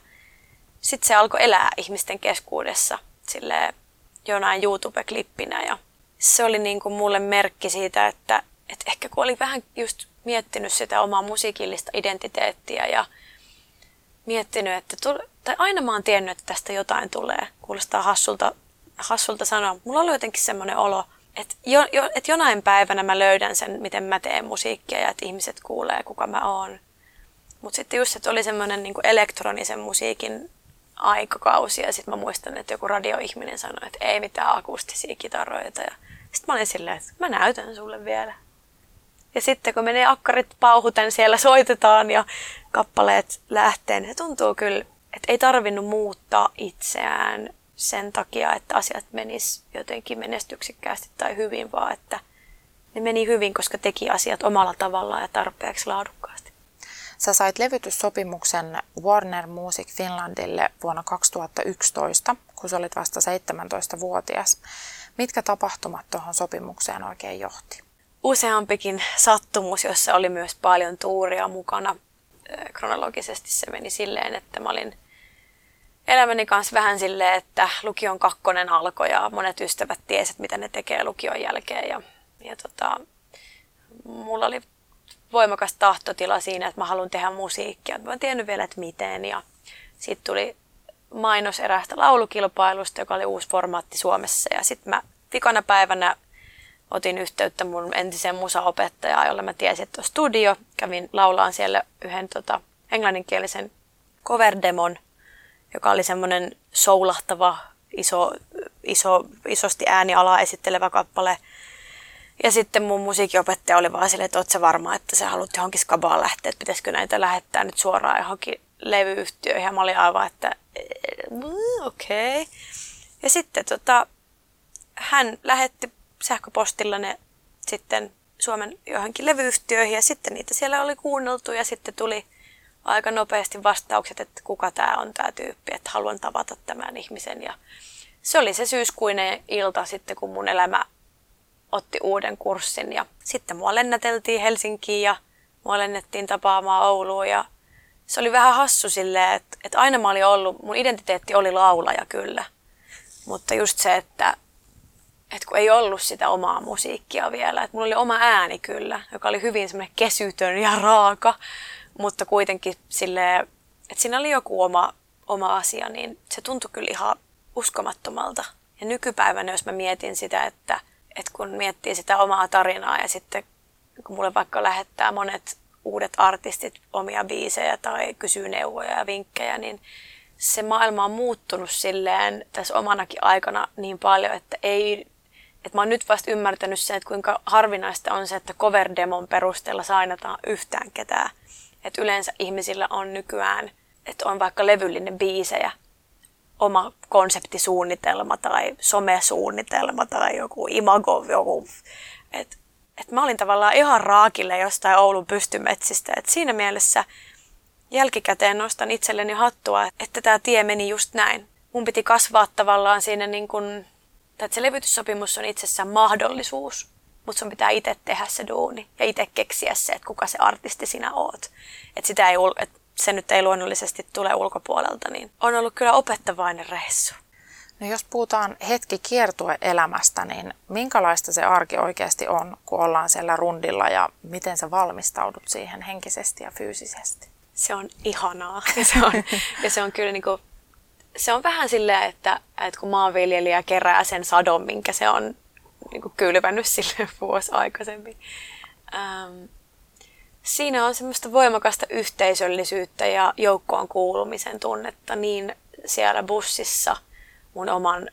sitten se alkoi elää ihmisten keskuudessa sille jonain YouTube-klippinä. Ja se oli niin kuin mulle merkki siitä, että, että ehkä kun oli vähän just miettinyt sitä omaa musiikillista identiteettiä ja miettinyt, että tuli, tai aina mä oon tiennyt, että tästä jotain tulee. Kuulostaa hassulta, hassulta sanoa. Mulla oli jotenkin semmoinen olo, että, jo, jo, että jonain päivänä mä löydän sen, miten mä teen musiikkia ja että ihmiset kuulee, kuka mä oon. Mutta sitten just, että oli semmoinen niin elektronisen musiikin aikakausi ja sitten mä muistan, että joku radioihminen sanoi, että ei mitään akustisia kitaroita. Ja sitten mä olin silleen, että mä näytän sulle vielä. Ja sitten kun menee akkarit pauhuten, siellä soitetaan ja kappaleet lähteen, niin se tuntuu kyllä, että ei tarvinnut muuttaa itseään sen takia, että asiat menis jotenkin menestyksikkäästi tai hyvin, vaan että ne meni hyvin, koska teki asiat omalla tavallaan ja tarpeeksi laadukkaasti. Sä sait levytyssopimuksen Warner Music Finlandille vuonna 2011, kun sä olit vasta 17-vuotias. Mitkä tapahtumat tuohon sopimukseen oikein johti? Useampikin sattumus, jossa oli myös paljon tuuria mukana. Kronologisesti se meni silleen, että mä olin elämäni kanssa vähän silleen, että lukion kakkonen alkoi ja monet ystävät tiesivät, mitä ne tekee lukion jälkeen. Ja, ja tota, mulla oli voimakas tahtotila siinä, että mä haluan tehdä musiikkia. Mä en tiennyt vielä, että miten. Ja sitten tuli mainos eräästä laulukilpailusta, joka oli uusi formaatti Suomessa. Ja sitten mä vikana päivänä otin yhteyttä mun entiseen musaopettajaan, jolle mä tiesin, että on studio. Kävin laulaan siellä yhden tota, englanninkielisen coverdemon joka oli semmoinen soulahtava, iso, iso, isosti äänialaa esittelevä kappale. Ja sitten mun musiikinopettaja oli vaan silleen, että oot varma, että sä haluat johonkin skabaan lähteä, että pitäisikö näitä lähettää nyt suoraan johonkin levyyhtiöihin. Ja mä olin aivan, että okei. Okay. Ja sitten tota, hän lähetti sähköpostilla ne sitten Suomen johonkin levyyhtiöihin ja sitten niitä siellä oli kuunneltu ja sitten tuli aika nopeasti vastaukset, että kuka tämä on tämä tyyppi, että haluan tavata tämän ihmisen. Ja se oli se syyskuinen ilta sitten, kun mun elämä otti uuden kurssin. Ja sitten mua lennäteltiin Helsinkiin ja mua lennettiin tapaamaan Ouluun. Ja se oli vähän hassu silleen, että, että aina mä olin ollut, mun identiteetti oli laulaja kyllä, mutta just se, että, että kun ei ollut sitä omaa musiikkia vielä, että mulla oli oma ääni kyllä, joka oli hyvin semmoinen kesytön ja raaka, mutta kuitenkin silleen, että siinä oli joku oma, oma asia, niin se tuntui kyllä ihan uskomattomalta. Ja nykypäivänä, jos mä mietin sitä, että, että kun miettii sitä omaa tarinaa ja sitten kun mulle vaikka lähettää monet uudet artistit omia biisejä tai kysyy neuvoja ja vinkkejä, niin se maailma on muuttunut silleen tässä omanakin aikana niin paljon, että ei että mä oon nyt vasta ymmärtänyt sen, että kuinka harvinaista on se, että cover-demon perusteella sainataan yhtään ketään. Että yleensä ihmisillä on nykyään, että on vaikka levyllinen biisejä, oma konseptisuunnitelma tai somesuunnitelma tai joku imago, joku. Et, et mä olin tavallaan ihan raakille jostain Oulun pystymetsistä. Et siinä mielessä jälkikäteen nostan itselleni hattua, että tämä tie meni just näin. Mun piti kasvaa tavallaan siinä niin kun, että se levytyssopimus on itsessään mahdollisuus, mutta sun pitää itse tehdä se duuni ja itse keksiä se, että kuka se artisti sinä oot. Että sitä ei, et se nyt ei luonnollisesti tule ulkopuolelta, niin on ollut kyllä opettavainen reissu. No jos puhutaan hetki kiertueelämästä, niin minkälaista se arki oikeasti on, kun ollaan siellä rundilla ja miten sä valmistaudut siihen henkisesti ja fyysisesti? Se on ihanaa. Ja se on, ja se on kyllä niin kuin, se on vähän silleen, että, että kun maanviljelijä kerää sen sadon, minkä se on niin kuin kylvännyt sille vuosi aikaisemmin. Ähm, siinä on semmoista voimakasta yhteisöllisyyttä ja joukkoon kuulumisen tunnetta niin siellä bussissa mun oman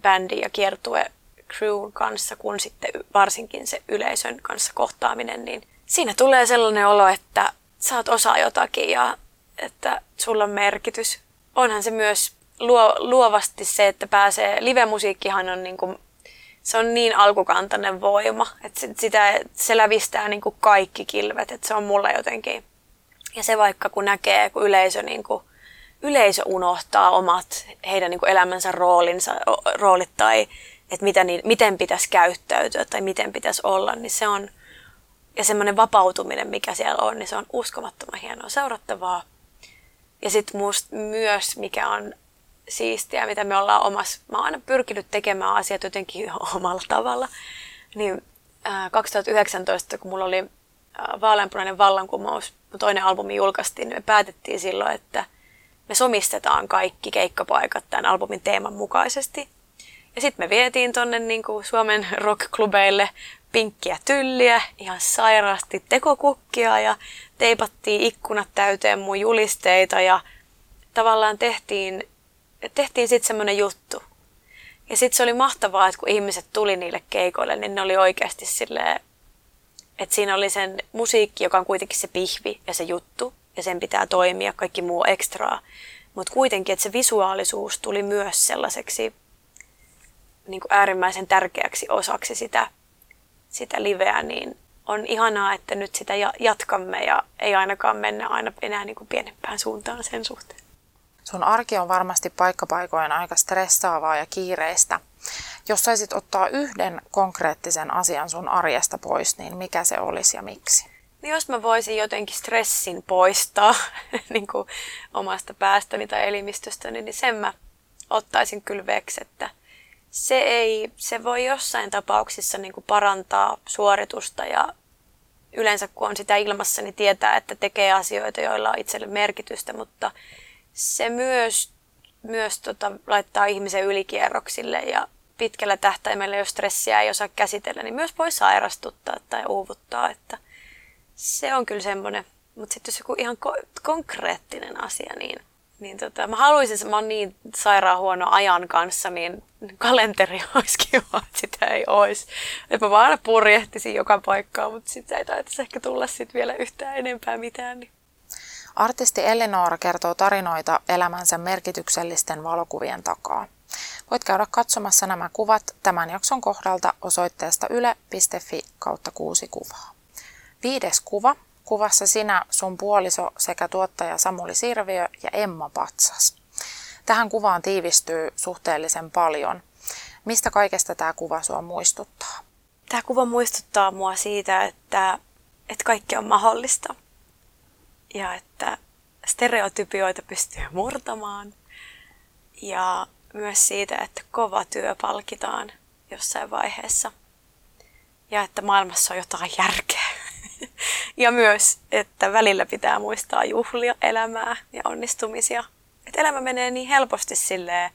bändin ja kiertue crewn kanssa, kun sitten varsinkin se yleisön kanssa kohtaaminen, niin siinä tulee sellainen olo, että sä oot osa jotakin ja että sulla on merkitys. Onhan se myös luo, luovasti se, että pääsee, live-musiikkihan on niin kuin se on niin alkukantainen voima, että sitä, se lävistää niin kuin kaikki kilvet, että se on mulle jotenkin. Ja se vaikka kun näkee, kun yleisö, niin kuin, yleisö unohtaa omat heidän niin kuin elämänsä roolinsa, roolit tai että mitä niin, miten pitäisi käyttäytyä tai miten pitäisi olla, niin se on, ja semmoinen vapautuminen, mikä siellä on, niin se on uskomattoman hienoa seurattavaa. Ja sitten myös, mikä on siistiä, mitä me ollaan omassa. Mä oon aina pyrkinyt tekemään asiat jotenkin omalla tavalla. Niin ää, 2019, kun mulla oli ää, Vaaleanpunainen vallankumous, toinen albumi julkaistiin, niin me päätettiin silloin, että me somistetaan kaikki keikkapaikat tämän albumin teeman mukaisesti. Ja sitten me vietiin tonne niin kuin Suomen rockklubeille pinkkiä tylliä, ihan sairaasti tekokukkia ja teipattiin ikkunat täyteen mun julisteita ja tavallaan tehtiin tehtiin sitten semmoinen juttu. Ja sitten se oli mahtavaa, että kun ihmiset tuli niille keikoille, niin ne oli oikeasti silleen, että siinä oli sen musiikki, joka on kuitenkin se pihvi ja se juttu, ja sen pitää toimia, kaikki muu ekstraa. Mutta kuitenkin, että se visuaalisuus tuli myös sellaiseksi niin kuin äärimmäisen tärkeäksi osaksi sitä, sitä liveä, niin on ihanaa, että nyt sitä jatkamme ja ei ainakaan mennä aina enää niin kuin pienempään suuntaan sen suhteen. Sun arki on varmasti paikkapaikoin aika stressaavaa ja kiireistä. Jos saisit ottaa yhden konkreettisen asian sun arjesta pois, niin mikä se olisi ja miksi? Niin jos mä voisin jotenkin stressin poistaa niin kuin omasta päästäni tai elimistöstäni, niin sen mä ottaisin kyllä veksi, että se, ei, se voi jossain tapauksissa niin kuin parantaa suoritusta ja yleensä kun on sitä ilmassa, niin tietää, että tekee asioita, joilla on itselle merkitystä, mutta se myös, myös tota, laittaa ihmisen ylikierroksille ja pitkällä tähtäimellä, jos stressiä ei osaa käsitellä, niin myös voi sairastuttaa tai uuvuttaa. Että se on kyllä semmoinen. Mutta sitten jos joku ihan ko- konkreettinen asia, niin, niin tota, mä haluaisin, mä oon niin sairaan huono ajan kanssa, niin kalenteri olisi kiva, että sitä ei olisi. Että mä vaan purjehtisin joka paikkaa, mutta sitten ei taitaisi ehkä tulla sit vielä yhtään enempää mitään. Niin Artisti Elinora kertoo tarinoita elämänsä merkityksellisten valokuvien takaa. Voit käydä katsomassa nämä kuvat tämän jakson kohdalta osoitteesta yle.fi kautta kuusi kuvaa. Viides kuva. Kuvassa sinä, sun puoliso sekä tuottaja Samuli Sirviö ja Emma Patsas. Tähän kuvaan tiivistyy suhteellisen paljon. Mistä kaikesta tämä kuva sua muistuttaa? Tämä kuva muistuttaa mua siitä, että, että kaikki on mahdollista. Ja että stereotypioita pystyy murtamaan. Ja myös siitä, että kova työ palkitaan jossain vaiheessa. Ja että maailmassa on jotain järkeä. ja myös, että välillä pitää muistaa juhlia elämää ja onnistumisia. Että elämä menee niin helposti silleen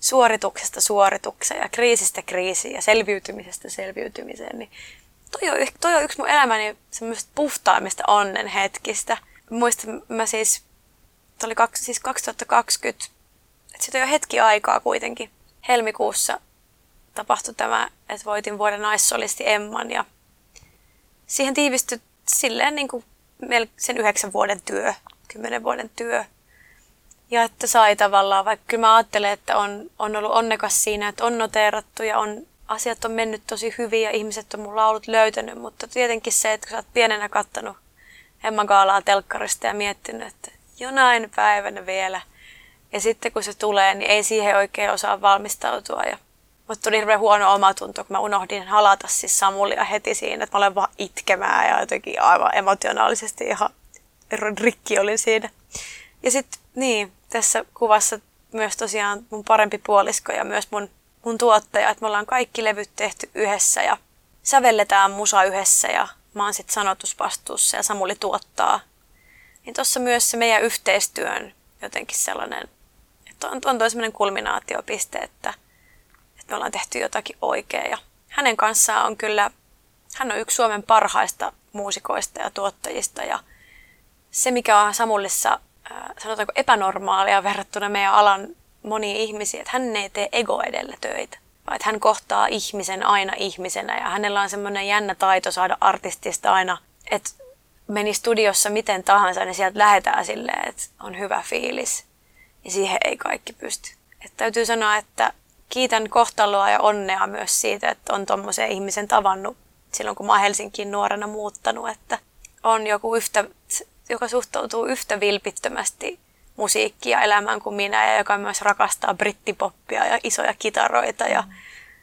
suorituksesta suoritukseen ja kriisistä kriisiin ja selviytymisestä selviytymiseen. Niin toi, on, toi on yksi mun elämäni semmoista puhtaimmista onnen hetkistä. Muistan, mä siis, oli kaksi, siis 2020, että siitä on jo hetki aikaa kuitenkin. Helmikuussa tapahtui tämä, että voitin vuoden naissolisti Emman ja siihen tiivistyi silleen niin kuin sen yhdeksän vuoden työ, kymmenen vuoden työ. Ja että sai tavallaan, vaikka kyllä mä ajattelen, että on, on ollut onnekas siinä, että on noteerattu ja on, asiat on mennyt tosi hyvin ja ihmiset on mun laulut löytänyt, mutta tietenkin se, että kun sä oot pienenä kattanut Emma Gaalaa telkkarista ja miettinyt, että jonain päivänä vielä. Ja sitten kun se tulee, niin ei siihen oikein osaa valmistautua. Ja mutta tuli hirveän huono omatunto, kun mä unohdin halata siis Samulia heti siinä, että mä olen vaan itkemään ja jotenkin aivan emotionaalisesti ihan rikki olin siinä. Ja sitten niin, tässä kuvassa myös tosiaan mun parempi puolisko ja myös mun, mun tuottaja, että me ollaan kaikki levyt tehty yhdessä ja sävelletään musa yhdessä ja mä oon sitten sanotusvastuussa ja Samuli tuottaa. Niin tuossa myös se meidän yhteistyön jotenkin sellainen, että on, on toi sellainen kulminaatiopiste, että – me ollaan tehty jotakin oikein. Ja hänen kanssaan on kyllä, hän on yksi Suomen parhaista muusikoista ja tuottajista ja se, mikä on Samullissa sanotaanko epänormaalia verrattuna meidän alan moniin ihmisiin, että hän ei tee ego edellä töitä, vaan että hän kohtaa ihmisen aina ihmisenä ja hänellä on semmoinen jännä taito saada artistista aina, että meni studiossa miten tahansa, niin sieltä lähetään silleen, että on hyvä fiilis. Ja siihen ei kaikki pysty. Että täytyy sanoa, että kiitän kohtaloa ja onnea myös siitä, että on tuommoisen ihmisen tavannut silloin, kun mä oon Helsinkiin nuorena muuttanut, että on joku yhtä, joka suhtautuu yhtä vilpittömästi musiikkia elämään kuin minä ja joka myös rakastaa brittipoppia ja isoja kitaroita ja mm.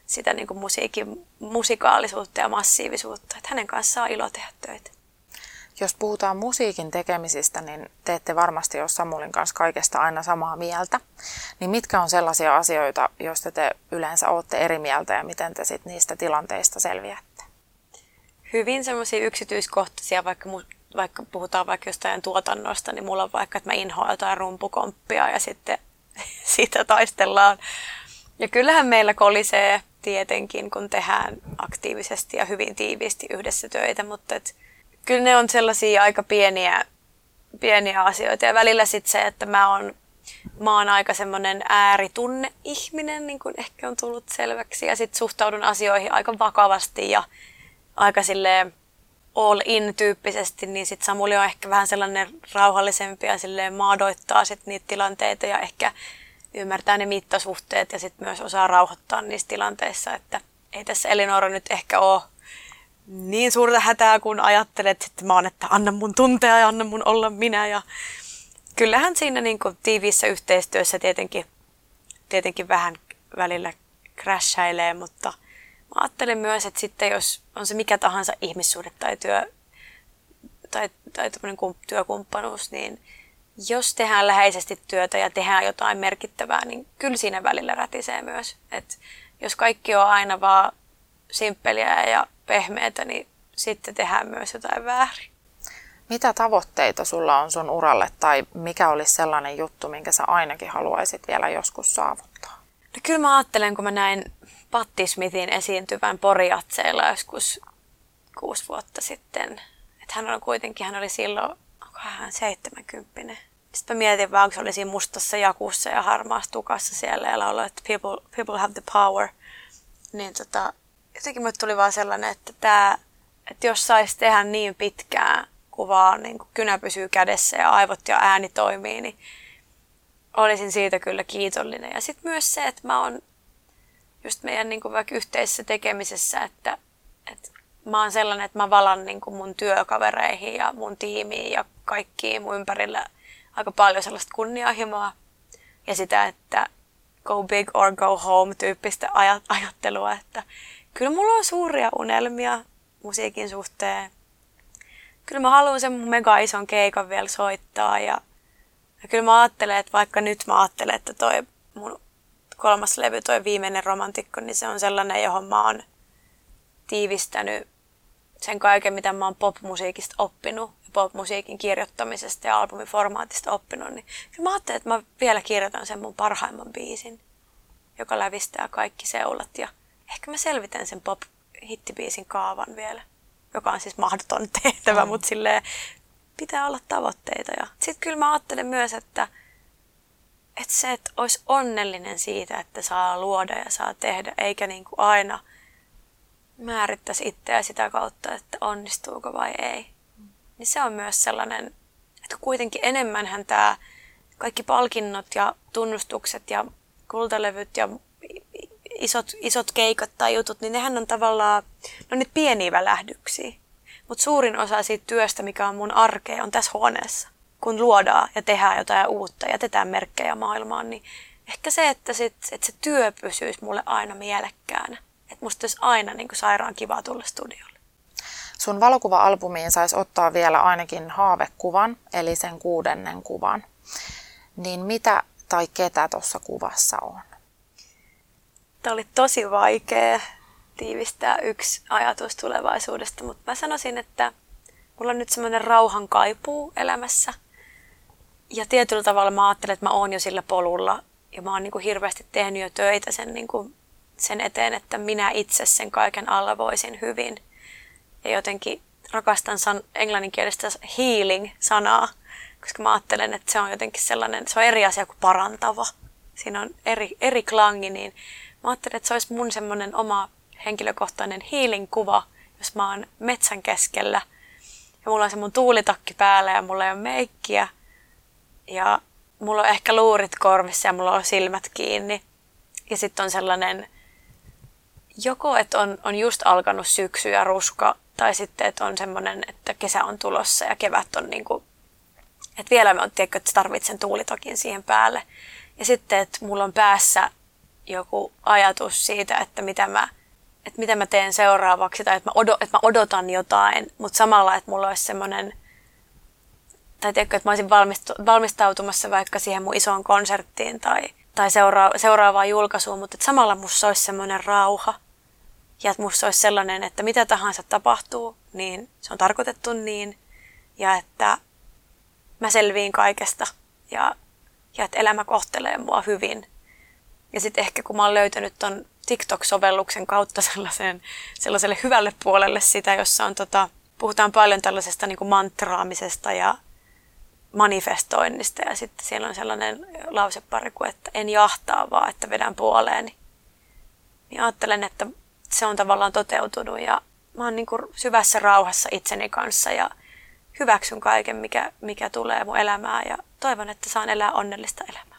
sitä niin kuin musiikin musikaalisuutta ja massiivisuutta. Että hänen kanssaan on ilo tehdä töitä. Jos puhutaan musiikin tekemisistä, niin te ette varmasti ole Samulin kanssa kaikesta aina samaa mieltä. Niin mitkä on sellaisia asioita, joista te yleensä olette eri mieltä ja miten te sit niistä tilanteista selviätte? Hyvin semmoisia yksityiskohtaisia, vaikka, vaikka puhutaan vaikka jostain tuotannosta, niin mulla on vaikka, että mä inhoan jotain rumpukomppia ja sitten siitä taistellaan. Ja kyllähän meillä kolisee tietenkin, kun tehdään aktiivisesti ja hyvin tiiviisti yhdessä töitä, mutta et kyllä ne on sellaisia aika pieniä, pieniä asioita. Ja välillä sitten se, että mä oon, mä oon aika semmoinen ääritunne-ihminen, niin kuin ehkä on tullut selväksi. Ja sitten suhtaudun asioihin aika vakavasti ja aika silleen all in tyyppisesti, niin sitten Samuli on ehkä vähän sellainen rauhallisempi ja silleen maadoittaa sit niitä tilanteita ja ehkä ymmärtää ne mittasuhteet ja sitten myös osaa rauhoittaa niissä tilanteissa, että ei tässä Elinora nyt ehkä ole niin suurta hätää, kun ajattelet, että mä oon, että anna mun tuntea ja anna mun olla minä. Ja kyllähän siinä niin kuin tiiviissä yhteistyössä tietenkin, tietenkin vähän välillä crashailee, mutta mä ajattelen myös, että sitten jos on se mikä tahansa ihmissuhde tai työ tai, tai työkumppanuus, niin jos tehdään läheisesti työtä ja tehdään jotain merkittävää, niin kyllä siinä välillä rätisee myös. Et jos kaikki on aina vaan simppeliä ja pehmeätä, niin sitten tehdään myös jotain väärin. Mitä tavoitteita sulla on sun uralle tai mikä olisi sellainen juttu, minkä sä ainakin haluaisit vielä joskus saavuttaa? No kyllä mä ajattelen, kun mä näin Patti Smithin esiintyvän Poriatseella joskus kuusi vuotta sitten. Että hän on kuitenkin, hän oli silloin, onko hän 70 sitten mä mietin vaan, kun se oli siinä mustassa jakussa ja harmaassa tukassa siellä ja lauloi, että people, people have the power. Niin tota, jotenkin mulle tuli vaan sellainen, että, tää, että jos saisi tehdä niin pitkää kuvaa, niin kuin kynä pysyy kädessä ja aivot ja ääni toimii, niin olisin siitä kyllä kiitollinen. Ja sitten myös se, että mä oon just meidän niin kuin vaikka yhteisessä tekemisessä, että, että mä oon sellainen, että mä valan niin kuin mun työkavereihin ja mun tiimiin ja kaikkiin mun ympärillä aika paljon sellaista kunnianhimoa ja sitä, että go big or go home tyyppistä ajattelua, että kyllä mulla on suuria unelmia musiikin suhteen. Kyllä mä haluan sen mega ison keikan vielä soittaa ja, ja kyllä mä ajattelen, että vaikka nyt mä ajattelen, että toi mun kolmas levy, toi viimeinen romantikko, niin se on sellainen, johon mä oon tiivistänyt sen kaiken, mitä mä oon popmusiikista oppinut ja popmusiikin kirjoittamisesta ja albumiformaatista oppinut, niin kyllä mä ajattelin, että mä vielä kirjoitan sen mun parhaimman biisin, joka lävistää kaikki seulat ja ehkä mä selvitän sen pop-hittibiisin kaavan vielä, joka on siis mahdoton tehtävä, mm. mutta silleen pitää olla tavoitteita. Ja sitten kyllä mä ajattelen myös, että, että se, että olisi onnellinen siitä, että saa luoda ja saa tehdä, eikä niin kuin aina – määrittäisi itseä sitä kautta, että onnistuuko vai ei. Niin se on myös sellainen, että kuitenkin enemmänhän tämä kaikki palkinnot ja tunnustukset ja kultalevyt ja isot, isot keikat tai jutut, niin nehän on tavallaan, no niitä pieniä välähdyksiä. Mutta suurin osa siitä työstä, mikä on mun arkea, on tässä huoneessa. Kun luodaan ja tehdään jotain uutta ja jätetään merkkejä maailmaan, niin ehkä se, että, sit, että se työ pysyisi mulle aina mielekkäänä. Että musta olisi aina niin kuin sairaan kiva tulla studiolle. Sun valokuva-albumiin saisi ottaa vielä ainakin haavekuvan, eli sen kuudennen kuvan. Niin mitä tai ketä tuossa kuvassa on? Tämä oli tosi vaikea tiivistää yksi ajatus tulevaisuudesta, mutta mä sanoisin, että mulla on nyt semmoinen rauhan kaipuu elämässä. Ja tietyllä tavalla mä ajattelen, että mä oon jo sillä polulla ja mä oon niin kuin hirveästi tehnyt jo töitä sen niin kuin sen eteen, että minä itse sen kaiken alla voisin hyvin. Ja jotenkin rakastan san, englanninkielistä healing-sanaa, koska mä ajattelen, että se on jotenkin sellainen, se on eri asia kuin parantava. Siinä on eri, eri klangi, niin mä ajattelen, että se olisi mun semmoinen oma henkilökohtainen healing-kuva, jos mä oon metsän keskellä ja mulla on se mun tuulitakki päällä ja mulla ei ole meikkiä ja mulla on ehkä luurit korvissa ja mulla on silmät kiinni. Ja sitten on sellainen joko, että on, on just alkanut syksy ja ruska, tai sitten, että on semmoinen, että kesä on tulossa ja kevät on niin kuin, että vielä mä tiedätkö, että tarvitsen tuulitakin siihen päälle. Ja sitten, että mulla on päässä joku ajatus siitä, että mitä mä, että mitä mä teen seuraavaksi, tai että mä, että mä odotan jotain, mutta samalla, että mulla olisi semmoinen, tai tiedätkö, että mä olisin valmistautumassa vaikka siihen mun isoon konserttiin tai, tai seura- seuraavaan julkaisuun, mutta että samalla musta olisi semmoinen rauha ja että musta olisi sellainen, että mitä tahansa tapahtuu, niin se on tarkoitettu niin. Ja että mä selviin kaikesta ja, ja että elämä kohtelee mua hyvin. Ja sitten ehkä kun mä oon löytänyt ton TikTok-sovelluksen kautta sellaisen, sellaiselle hyvälle puolelle sitä, jossa on tota, puhutaan paljon tällaisesta niin kuin mantraamisesta ja manifestoinnista ja sitten siellä on sellainen lausepari kuin, että en jahtaa vaan, että vedän puoleeni. Niin ajattelen, että se on tavallaan toteutunut ja mä oon niin kuin syvässä rauhassa itseni kanssa ja hyväksyn kaiken, mikä, mikä tulee mun elämään ja toivon, että saan elää onnellista elämää.